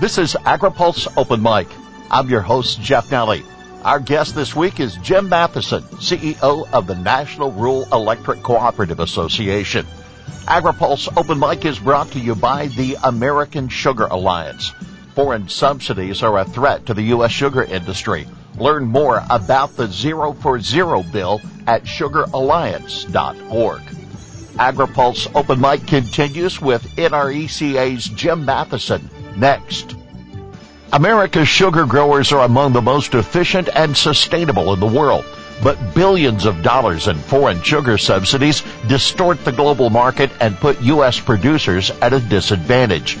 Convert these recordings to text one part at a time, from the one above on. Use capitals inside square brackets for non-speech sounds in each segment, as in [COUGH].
This is AgriPulse Open Mic. I'm your host, Jeff Nalley. Our guest this week is Jim Matheson, CEO of the National Rural Electric Cooperative Association. AgriPulse Open Mic is brought to you by the American Sugar Alliance. Foreign subsidies are a threat to the U.S. sugar industry. Learn more about the Zero for Zero bill at sugaralliance.org. AgriPulse Open Mic continues with NRECA's Jim Matheson next. America's sugar growers are among the most efficient and sustainable in the world, but billions of dollars in foreign sugar subsidies distort the global market and put U.S. producers at a disadvantage.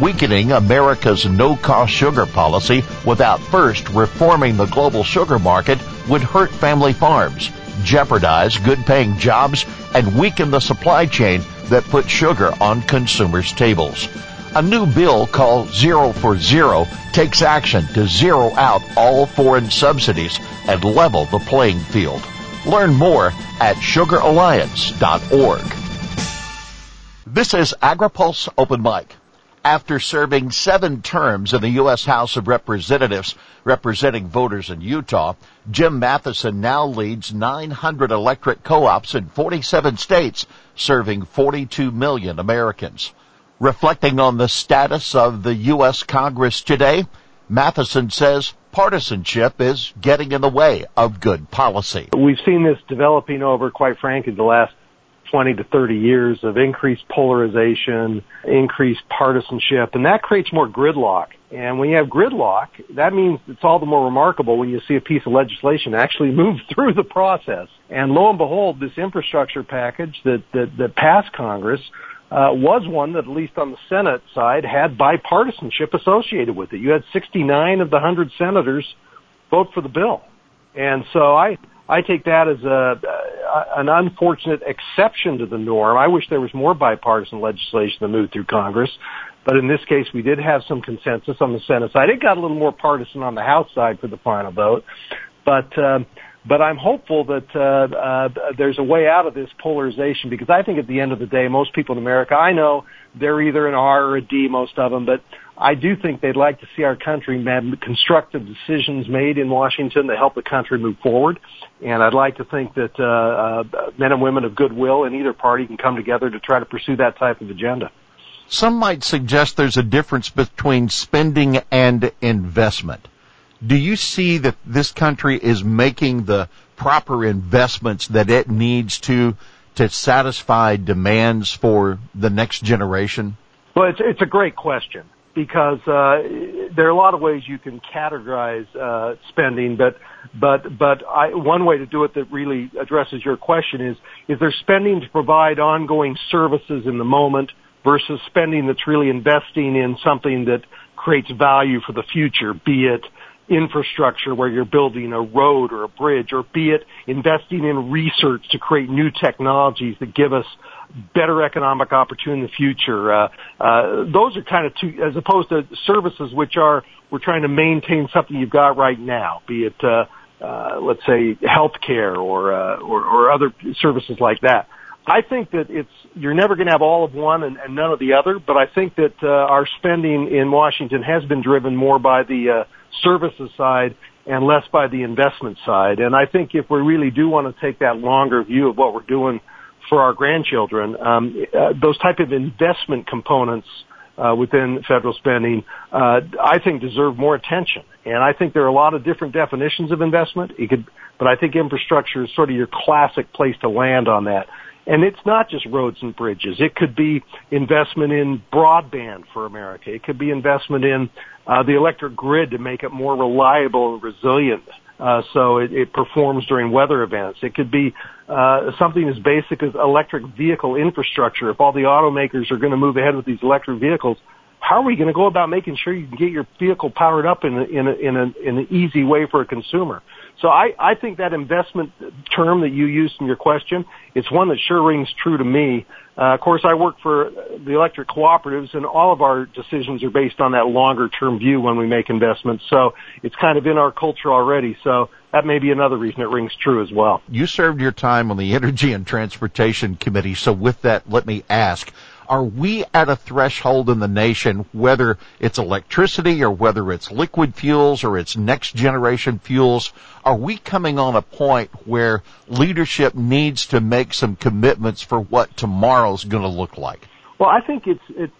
Weakening America's no-cost sugar policy without first reforming the global sugar market would hurt family farms, jeopardize good-paying jobs, and weaken the supply chain that puts sugar on consumers' tables. A new bill called Zero for Zero takes action to zero out all foreign subsidies and level the playing field. Learn more at sugaralliance.org. This is AgriPulse Open Mic. After serving seven terms in the U.S. House of Representatives representing voters in Utah, Jim Matheson now leads 900 electric co-ops in 47 states, serving 42 million Americans. Reflecting on the status of the U.S. Congress today, Matheson says partisanship is getting in the way of good policy. We've seen this developing over, quite frankly, the last 20 to 30 years of increased polarization, increased partisanship, and that creates more gridlock. And when you have gridlock, that means it's all the more remarkable when you see a piece of legislation actually [LAUGHS] move through the process. And lo and behold, this infrastructure package that, that, that passed Congress was one that, at least on the Senate side, had bipartisanship associated with it. You had 69 of the 100 senators vote for the bill. And so I, I take that as a, an unfortunate exception to the norm. I wish there was more bipartisan legislation that moved through Congress. But in this case, we did have some consensus on the Senate side. It got a little more partisan on the House side for the final vote. But, um, but I'm hopeful that uh, uh, there's a way out of this polarization because I think at the end of the day, most people in America, I know they're either an R or a D, most of them, but I do think they'd like to see our country have constructive decisions made in Washington to help the country move forward. And I'd like to think that uh, uh, men and women of goodwill in either party can come together to try to pursue that type of agenda. Some might suggest there's a difference between spending and investment do you see that this country is making the proper investments that it needs to to satisfy demands for the next generation? Well, it's it's a great question because uh, there are a lot of ways you can categorize uh, spending, but but but I, one way to do it that really addresses your question is is there spending to provide ongoing services in the moment versus spending that's really investing in something that creates value for the future, be it infrastructure where you're building a road or a bridge, or be it investing in research to create new technologies that give us better economic opportunity in the future. Uh, uh, those are kind of two, as opposed to services which are we're trying to maintain something you've got right now, be it uh, uh, let's say healthcare or, uh, or or other services like that. I think that it's you're never going to have all of one and, and none of the other, but I think that uh, our spending in Washington has been driven more by the uh, services side and less by the investment side. And I think if we really do want to take that longer view of what we're doing for our grandchildren, um, uh, those type of investment components uh, within federal spending, uh, I think deserve more attention. And I think there are a lot of different definitions of investment. It could, but I think infrastructure is sort of your classic place to land on that. And it's not just roads and bridges. It could be investment in broadband for America. It could be investment in uh, the electric grid to make it more reliable and resilient. Uh, so it, it performs during weather events. It could be uh, something as basic as electric vehicle infrastructure. If all the automakers are going to move ahead with these electric vehicles, how are we going to go about making sure you can get your vehicle powered up in a, in a, in, a, in an easy way for a consumer? So I, I think that investment term that you used in your question, it's one that sure rings true to me. Uh, of course, I work for the electric cooperatives, and all of our decisions are based on that longer term view when we make investments. So it's kind of in our culture already. So that may be another reason it rings true as well. You served your time on the Energy and Transportation Committee. So with that, let me ask, Are we at a threshold in the nation, whether it's electricity or whether it's liquid fuels or it's next generation fuels? Are we coming on a point where leadership needs to make some commitments for what tomorrow's going to look like? Well, I think it's it,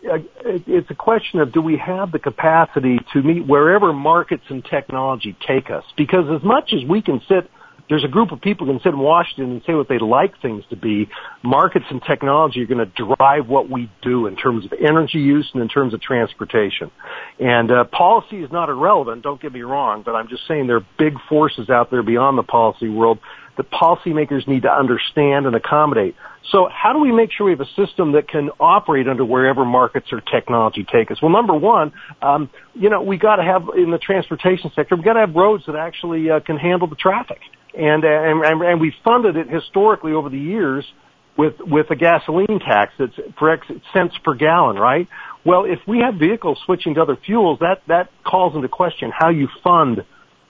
it's a question of do we have the capacity to meet wherever markets and technology take us? Because as much as we can sit there's a group of people who can sit in Washington and say what they'd like things to be. Markets and technology are going to drive what we do in terms of energy use and in terms of transportation. And uh, policy is not irrelevant, don't get me wrong, but I'm just saying there are big forces out there beyond the policy world that policymakers need to understand and accommodate. So how do we make sure we have a system that can operate under wherever markets or technology take us? Well, number one, um, you know, we got to have in the transportation sector, we've got to have roads that actually uh, can handle the traffic Uh, and, and and we funded it historically over the years with with a gasoline tax that's for X cents per gallon, right? Well, if we have vehicles switching to other fuels, that that calls into question how you fund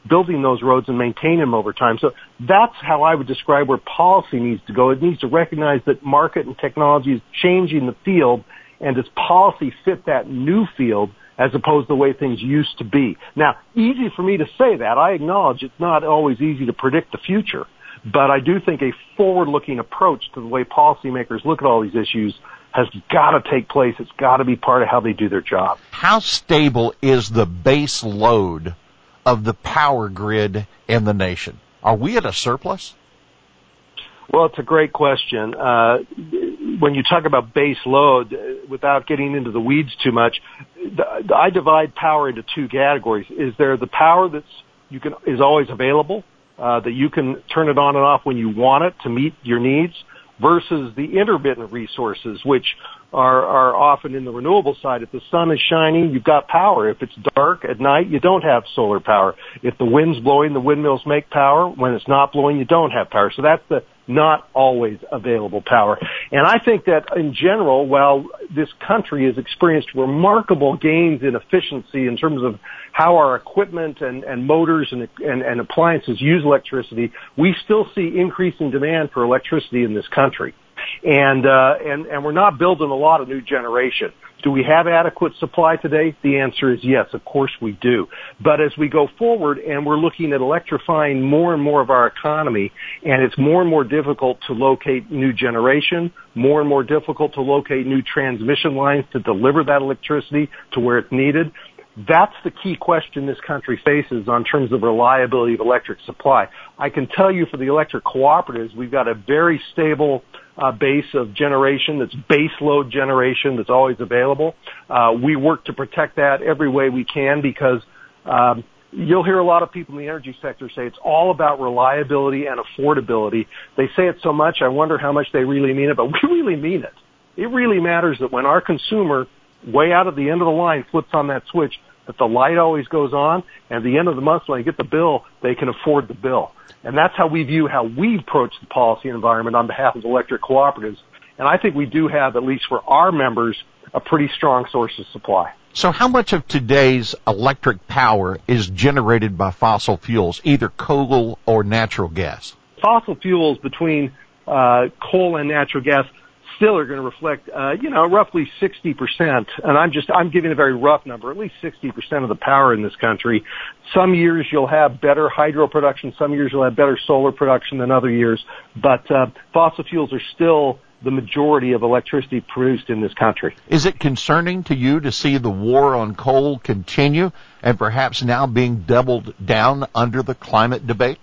building those roads and maintaining them over time. So that's how I would describe where policy needs to go. It needs to recognize that market and technology is changing the field, and does policy fit that new field as opposed to the way things used to be. Now, easy for me to say that. I acknowledge it's not always easy to predict the future, but I do think a forward-looking approach to the way policymakers look at all these issues has got to take place. It's got to be part of how they do their job. How stable is the base load of the power grid in the nation? Are we at a surplus? Well, it's a great question. Uh, when you talk about base load, uh, without getting into the weeds too much, the, I divide power into two categories. Is there the power that's you can is always available, uh, that you can turn it on and off when you want it to meet your needs, versus the intermittent resources, which are, are often in the renewable side. If the sun is shining, you've got power. If it's dark at night, you don't have solar power. If the wind's blowing, the windmills make power. When it's not blowing, you don't have power. So that's the not always available power. And I think that in general, while this country has experienced remarkable gains in efficiency in terms of how our equipment and, and motors and, and, and appliances use electricity, we still see increasing demand for electricity in this country. And, uh, and, and we're not building a lot of new generation. Do we have adequate supply today? The answer is yes, of course we do. But as we go forward and we're looking at electrifying more and more of our economy, and it's more and more difficult to locate new generation, more and more difficult to locate new transmission lines to deliver that electricity to where it's needed, that's the key question this country faces on terms of reliability of electric supply. I can tell you for the electric cooperatives, we've got a very stable uh, base of generation that's base load generation that's always available. Uh, we work to protect that every way we can because um, you'll hear a lot of people in the energy sector say it's all about reliability and affordability. They say it so much, I wonder how much they really mean it, but [LAUGHS] we really mean it. It really matters that when our consumer way out at the end of the line flips on that switch, that the light always goes on, and at the end of the month when they get the bill, they can afford the bill. And that's how we view how we approach the policy environment on behalf of electric cooperatives. And I think we do have, at least for our members, a pretty strong source of supply. So how much of today's electric power is generated by fossil fuels, either coal or natural gas? Fossil fuels between uh, coal and natural gas still are going to reflect, uh, you know, roughly 60%. And I'm just, I'm giving a very rough number, at least 60% of the power in this country. Some years you'll have better hydro production. Some years you'll have better solar production than other years. But, uh, fossil fuels are still the majority of electricity produced in this country. Is it concerning to you to see the war on coal continue and perhaps now being doubled down under the climate debate?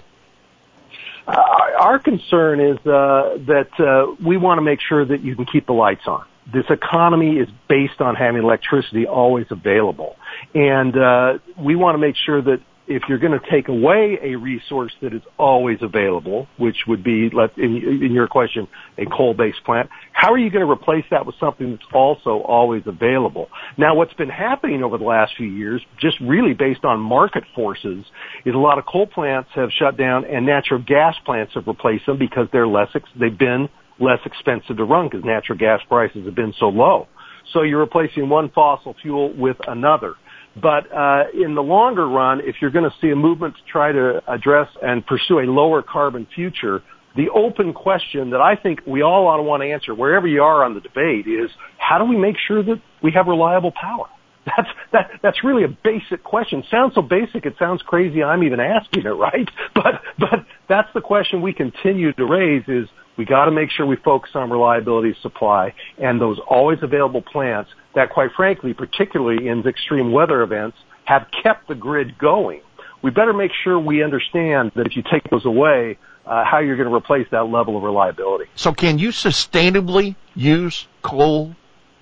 Our concern is uh, that uh, we want to make sure that you can keep the lights on. This economy is based on having electricity always available, and uh, we want to make sure that if you're going to take away a resource that is always available, which would be, in, in your question, a coal-based plant, how are you going to replace that with something that's also always available? Now, what's been happening over the last few years, just really based on market forces, is a lot of coal plants have shut down and natural gas plants have replaced them because they're less, they've been less expensive to run because natural gas prices have been so low. So you're replacing one fossil fuel with another. But uh, in the longer run, if you're going to see a movement to try to address and pursue a lower carbon future, the open question that I think we all ought to want to answer wherever you are on the debate is how do we make sure that we have reliable power? [LAUGHS] That's that that's really a basic question. Sounds so basic it sounds crazy I'm even asking it, [LAUGHS] right? But but that's the question we continue to raise is we got to make sure we focus on reliability of supply and those always available plants that quite frankly, particularly in extreme weather events, have kept the grid going. We better make sure we understand that if you take those away, uh, how you're going to replace that level of reliability. So can you sustainably use coal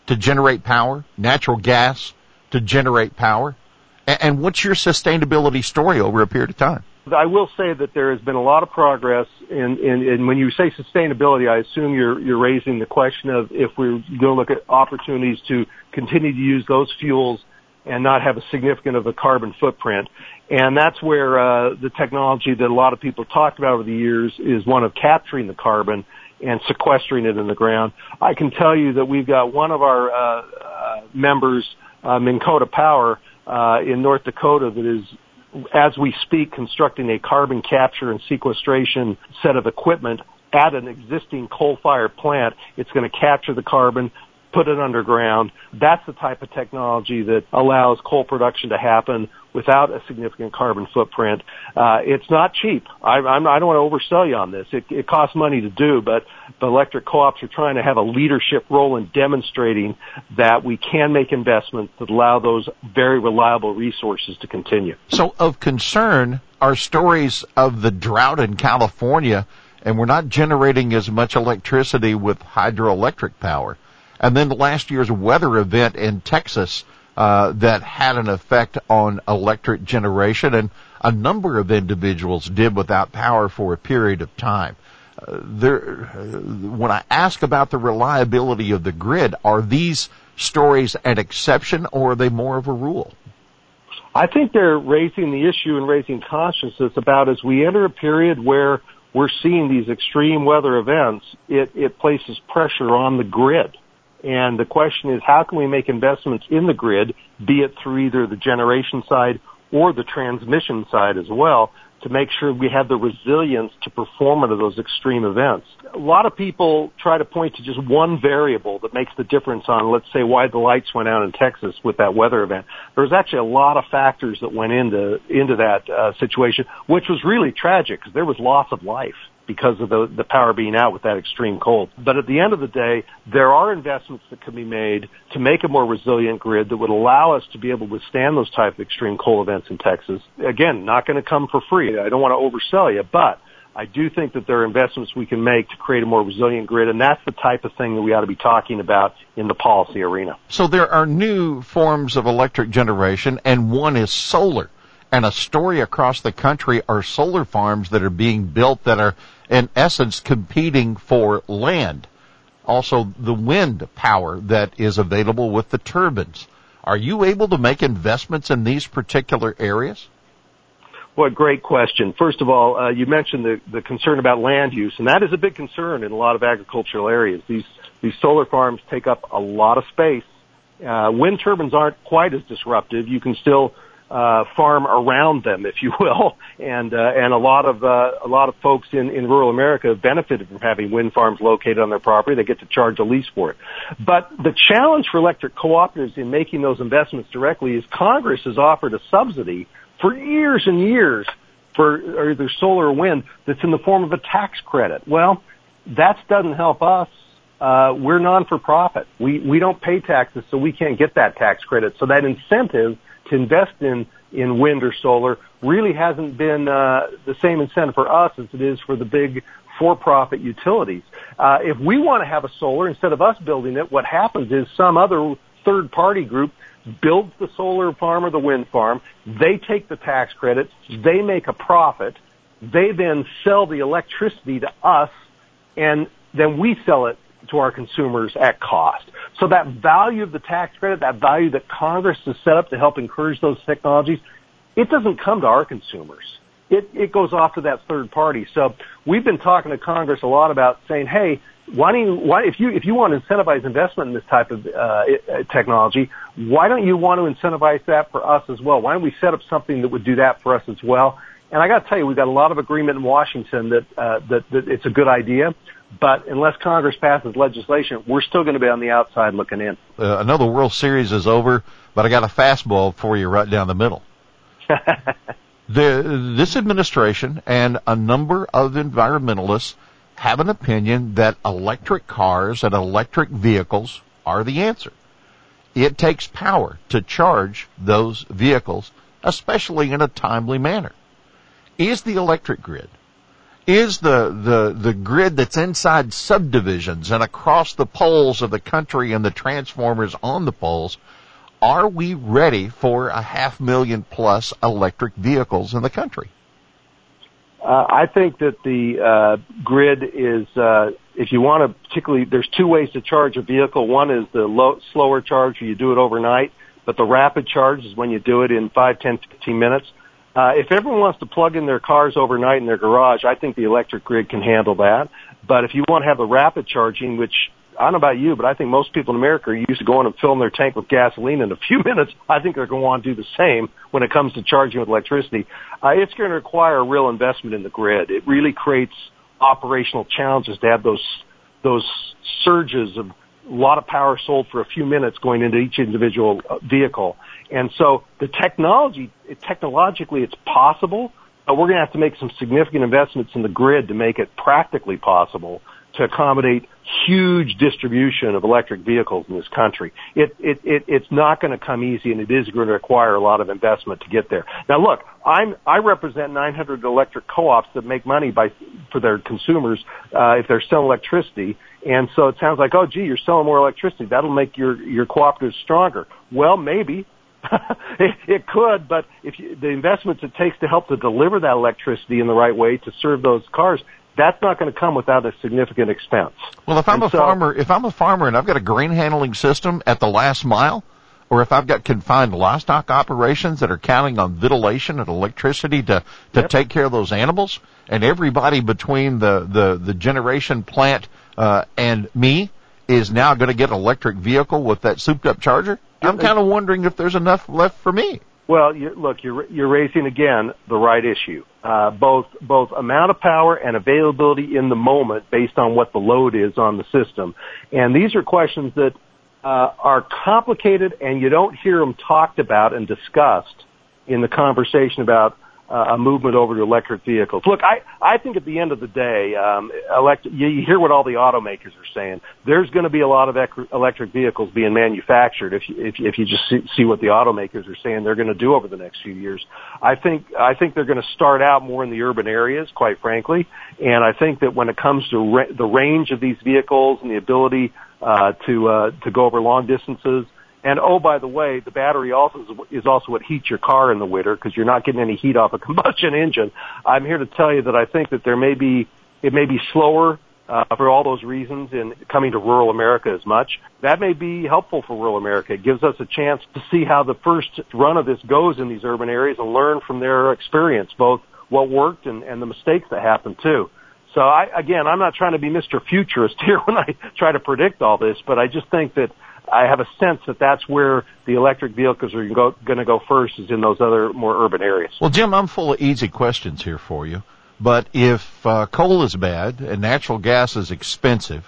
to generate power, natural gas to generate power? And what's your sustainability story over a period of time? I will say that there has been a lot of progress in, in, in when you say sustainability, I assume you're, you're raising the question of if we're going to look at opportunities to continue to use those fuels and not have a significant of a carbon footprint. And that's where uh, the technology that a lot of people talked about over the years is one of capturing the carbon and sequestering it in the ground. I can tell you that we've got one of our uh, uh, members, uh, Minnkota Power, uh, in North Dakota that is as we speak, constructing a carbon capture and sequestration set of equipment at an existing coal-fired plant. It's going to capture the carbon, put it underground. That's the type of technology that allows coal production to happen without a significant carbon footprint. Uh, it's not cheap. I, I'm, I don't want to oversell you on this. It, it costs money to do, but the electric co-ops are trying to have a leadership role in demonstrating that we can make investments that allow those very reliable resources to continue. So of concern are stories of the drought in California and we're not generating as much electricity with hydroelectric power. And then last year's weather event in Texas uh, that had an effect on electric generation, and a number of individuals did without power for a period of time. Uh, there, uh, when I ask about the reliability of the grid, are these stories an exception or are they more of a rule? I think they're raising the issue and raising consciousness about as we enter a period where we're seeing these extreme weather events, it, it places pressure on the grid. And the question is, how can we make investments in the grid, be it through either the generation side or the transmission side as well, to make sure we have the resilience to perform under those extreme events. A lot of people try to point to just one variable that makes the difference on, let's say, why the lights went out in Texas with that weather event. There was actually a lot of factors that went into into that uh, situation, which was really tragic because there was loss of life because of the, the power being out with that extreme cold. But at the end of the day, there are investments that can be made to make a more resilient grid that would allow us to be able to withstand those type of extreme cold events in Texas. Again, not going to come for free. I don't want to oversell you, but I do think that there are investments we can make to create a more resilient grid, and that's the type of thing that we ought to be talking about in the policy arena. So there are new forms of electric generation, and one is solar. And a story across the country are solar farms that are being built that are in essence competing for land. Also the wind power that is available with the turbines. Are you able to make investments in these particular areas? What a great question. First of all, uh, you mentioned the, the concern about land use, and that is a big concern in a lot of agricultural areas. These these solar farms take up a lot of space. Uh, wind turbines aren't quite as disruptive. You can still uh, farm around them, if you [LAUGHS] will, and uh, and a lot of uh, a lot of folks in in rural America have benefited from having wind farms located on their property. They get to charge a lease for it. But the challenge for electric cooperatives in making those investments directly is Congress has offered a subsidy for years and years for either solar or wind that's in the form of a tax credit. Well, that doesn't help us uh, we're non for profit. We we don't pay taxes, so we can't get that tax credit. So that incentive to invest in in wind or solar really hasn't been uh, the same incentive for us as it is for the big for-profit utilities. Uh, if we want to have a solar instead of us building it, what happens is some other third-party group builds the solar farm or the wind farm. They take the tax credits. They make a profit. They then sell the electricity to us, and then we sell it to our consumers at cost. So that value of the tax credit, that value that Congress has set up to help encourage those technologies, it doesn't come to our consumers. It, it goes off to that third party. So we've been talking to Congress a lot about saying, hey, why don't you, why, if you, if you want to incentivize investment in this type of, uh, technology, why don't you want to incentivize that for us as well? Why don't we set up something that would do that for us as well? And I got to tell you, we've got a lot of agreement in Washington that, uh, that that it's a good idea. But unless Congress passes legislation, we're still going to be on the outside looking in. Uh, another World Series is over, but I got a fastball for you right down the middle. [LAUGHS] the, this administration and a number of environmentalists have an opinion that electric cars and electric vehicles are the answer. It takes power to charge those vehicles, especially in a timely manner. Is the electric grid is the, the, the grid that's inside subdivisions and across the poles of the country and the transformers on the poles, are we ready for a half million plus electric vehicles in the country? Uh, I think that the uh, grid is, uh, if you want to particularly, there's two ways to charge a vehicle. One is the low, slower charge where you do it overnight, but the rapid charge is when you do it in 5, 10, 15 minutes. Uh, if everyone wants to plug in their cars overnight in their garage, I think the electric grid can handle that. But if you want to have the rapid charging, which I don't know about you, but I think most people in America are used to going and filling their tank with gasoline in a few [LAUGHS] minutes. I think they're going to want to do the same when it comes to charging with electricity. Uh, it's going to require a real investment in the grid. It really creates operational challenges to have those those surges of a lot of power sold for a few minutes going into each individual uh, vehicle. And so the technology, technologically it's possible, but we're going to have to make some significant investments in the grid to make it practically possible to accommodate huge distribution of electric vehicles in this country. It, it, it, it's not going to come easy and it is going to require a lot of investment to get there. Now look, I'm, I represent 900 electric co-ops that make money by, for their consumers, uh, if they're selling electricity. And so it sounds like, oh gee, you're selling more electricity. That'll make your, your cooperatives stronger. Well, maybe, [LAUGHS] it, it could, but if you, the investments it takes to help to deliver that electricity in the right way to serve those cars, that's not going to come without a significant expense. Well, if I'm and a so, farmer, if I'm a farmer and I've got a grain handling system at the last mile, or if I've got confined livestock operations that are counting on ventilation and electricity to to yep. take care of those animals, and everybody between the the the generation plant uh, and me is now going to get an electric vehicle with that souped up charger. I'm kind of wondering if there's enough left for me. Well, you, look, you're you're raising again the right issue. Uh, both both amount of power and availability in the moment, based on what the load is on the system, and these are questions that uh, are complicated, and you don't hear them talked about and discussed in the conversation about uh, a movement over to electric vehicles. Look, I, I think at the end of the day, um, elect, you, you hear what all the automakers are saying. There's going to be a lot of ec- electric vehicles being manufactured. If you, if, if you just see, see what the automakers are saying they're going to do over the next few years, I think I think they're going to start out more in the urban areas, quite frankly. And I think that when it comes to re- the range of these vehicles and the ability uh, to uh, to go over long distances, and oh, by the way, the battery also is, also what heats your car in the winter because you're not getting any heat off a [LAUGHS] combustion engine. I'm here to tell you that I think that there may be it may be slower uh, for all those reasons in coming to rural America as much. That may be helpful for rural America. It gives us a chance to see how the first run of this goes in these urban areas and learn from their experience, both what worked and, and the mistakes that happened too. So I, again, I'm not trying to be Mr. Futurist [LAUGHS] here when I try to predict all this, but I just think that I have a sense that that's where the electric vehicles are going to go first is in those other more urban areas. Well, Jim, I'm full of easy questions here for you. But if uh, coal is bad and natural gas is expensive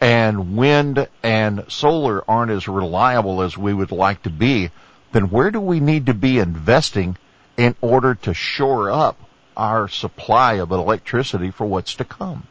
and wind and solar aren't as reliable as we would like to be, then where do we need to be investing in order to shore up our supply of electricity for what's to come?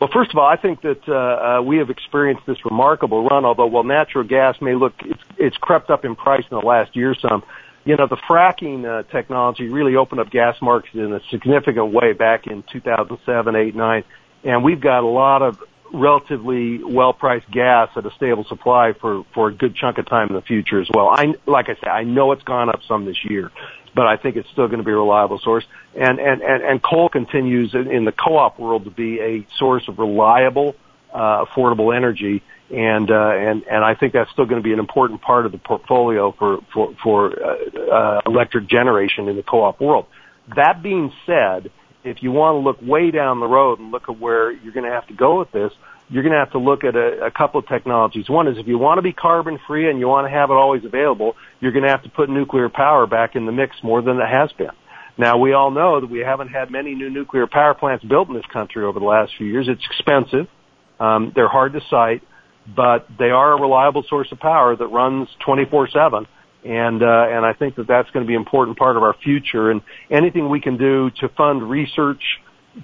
Well, first of all, I think that uh, uh, we have experienced this remarkable run. Although, while natural gas may look it's, it's crept up in price in the last year, some, you know, the fracking uh, technology really opened up gas markets in a significant way back in 2007, 8, 9, and we've got a lot of relatively well-priced gas at a stable supply for for a good chunk of time in the future as well. I like I said, I know it's gone up some this year, but I think it's still going to be a reliable source. And and and, and coal continues in, in the co-op world to be a source of reliable, uh, affordable energy. And uh, and and I think that's still going to be an important part of the portfolio for for for uh, uh, electric generation in the co-op world. That being said, if you want to look way down the road and look at where you're going to have to go with this, you're going to have to look at a, a couple of technologies. One is if you want to be carbon free and you want to have it always available, you're going to have to put nuclear power back in the mix more than it has been. Now we all know that we haven't had many new nuclear power plants built in this country over the last few years. It's expensive. Um, they're hard to site, but they are a reliable source of power that runs 24/7. And uh, and I think that that's going to be an important part of our future. And anything we can do to fund research,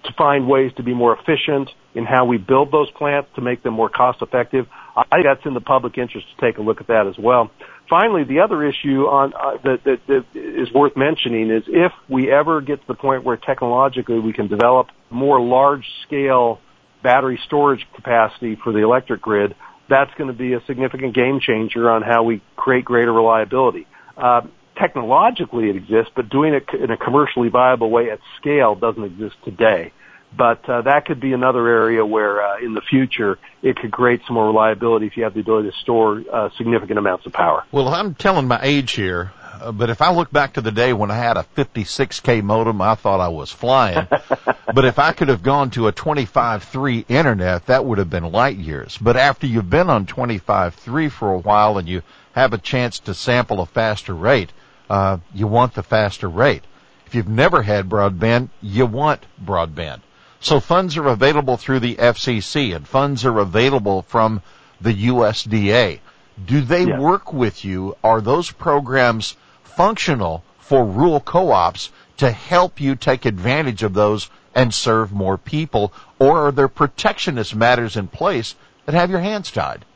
to find ways to be more efficient in how we build those plants to make them more cost effective, I think that's in the public interest to take a look at that as well. Finally, the other issue on uh, that, that, that is worth mentioning is if we ever get to the point where technologically we can develop more large scale battery storage capacity for the electric grid, that's going to be a significant game changer on how we create greater reliability. Uh, technologically it exists, but doing it in a commercially viable way at scale doesn't exist today. But uh, that could be another area where, uh, in the future, it could create some more reliability if you have the ability to store uh, significant amounts of power. Well, I'm telling my age here, uh, but if I look back to the day when I had a 56k modem, I thought I was flying. [LAUGHS] but if I could have gone to a 25.3 internet, that would have been light years. But after you've been on 25.3 for a while and you have a chance to sample a faster rate, uh, you want the faster rate. If you've never had broadband, you want broadband. So funds are available through the FCC and funds are available from the USDA. Do they yes. work with you? Are those programs functional for rural co-ops to help you take advantage of those and serve more people? Or are there protectionist matters in place that have your hands tied?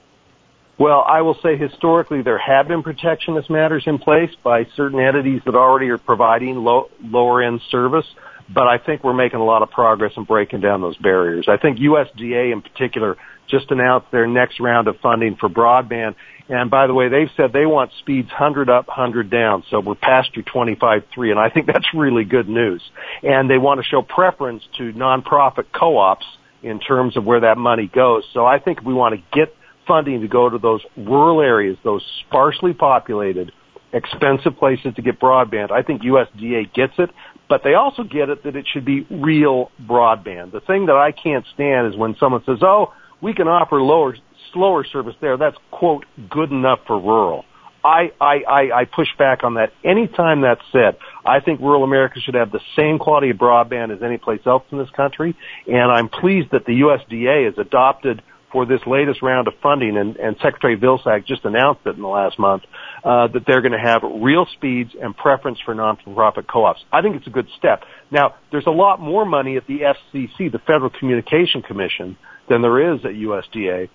Well, I will say historically there have been protectionist matters in place by certain entities that already are providing low, lower end service but I think we're making a lot of progress in breaking down those barriers. I think USDA in particular just announced their next round of funding for broadband. And by the way, they've said they want speeds 100 up, 100 down. So we're past your 25.3 and I think that's really good news. And they want to show preference to nonprofit co-ops in terms of where that money goes. So I think we want to get funding to go to those rural areas, those sparsely populated, expensive places to get broadband. I think USDA gets it but they also get it that it should be real broadband. The thing that I can't stand is when someone says, "Oh, we can offer lower, slower service there." That's quote good enough for rural. I, I, I, I push back on that. Anytime that's said, I think rural America should have the same quality of broadband as any place else in this country, and I'm pleased that the USDA has adopted for this latest round of funding, and, and Secretary Vilsack just announced it in the last month, uh, that they're going to have real speeds and preference for non-profit co-ops. I think it's a good step. Now, there's a lot more money at the FCC, the Federal Communication Commission, than there is at USDA.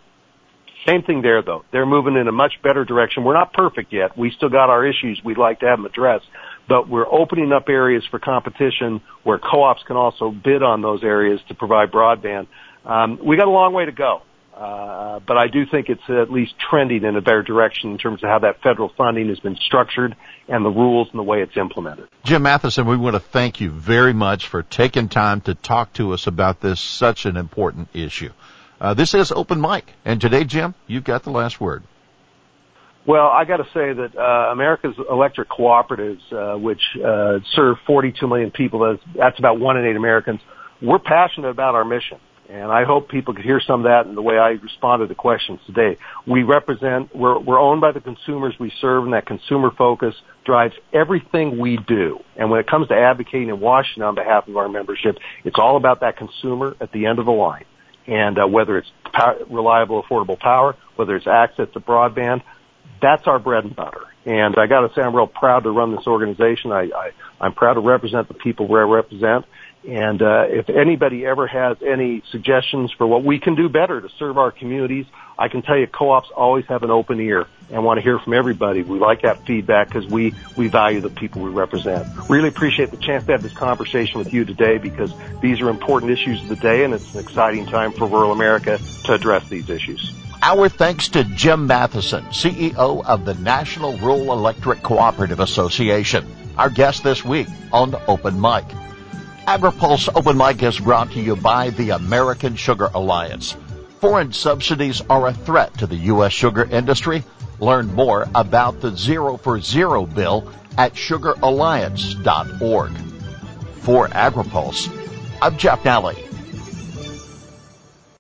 Same thing there though. They're moving in a much better direction. We're not perfect yet. We still got our issues we'd like to have them addressed, but we're opening up areas for competition where co-ops can also bid on those areas to provide broadband. Um, we got a long way to go. Uh, but I do think it's at least trending in a better direction in terms of how that federal funding has been structured and the rules and the way it's implemented. Jim Matheson, we want to thank you very much for taking time to talk to us about this such an important issue. Uh, this is Open Mic, and today, Jim, you've got the last word. Well, I got to say that uh, America's electric cooperatives, uh, which uh, serve 42 million people, that's, that's about one in eight Americans. We're passionate about our mission. And I hope people could hear some of that in the way I responded to questions today. We represent, we're, we're owned by the consumers we serve and that consumer focus drives everything we do. And when it comes to advocating in Washington on behalf of our membership, it's all about that consumer at the end of the line. And uh, whether it's power, reliable, affordable power, whether it's access to broadband, that's our bread and butter. And I got to say, I'm real proud to run this organization. I, I I'm proud to represent the people where I represent. And uh, if anybody ever has any suggestions for what we can do better to serve our communities, I can tell you co-ops always have an open ear and want to hear from everybody. We like that feedback because we, we value the people we represent. Really appreciate the chance to have this conversation with you today because these are important issues of the day and it's an exciting time for rural America to address these issues. Our thanks to Jim Matheson, CEO of the National Rural Electric Cooperative Association. Our guest this week on Open Mic. AgriPulse Open Mic is brought to you by the American Sugar Alliance. Foreign subsidies are a threat to the U.S. sugar industry. Learn more about the Zero for Zero bill at sugaralliance.org. For AgriPulse, I'm Jeff Nalley.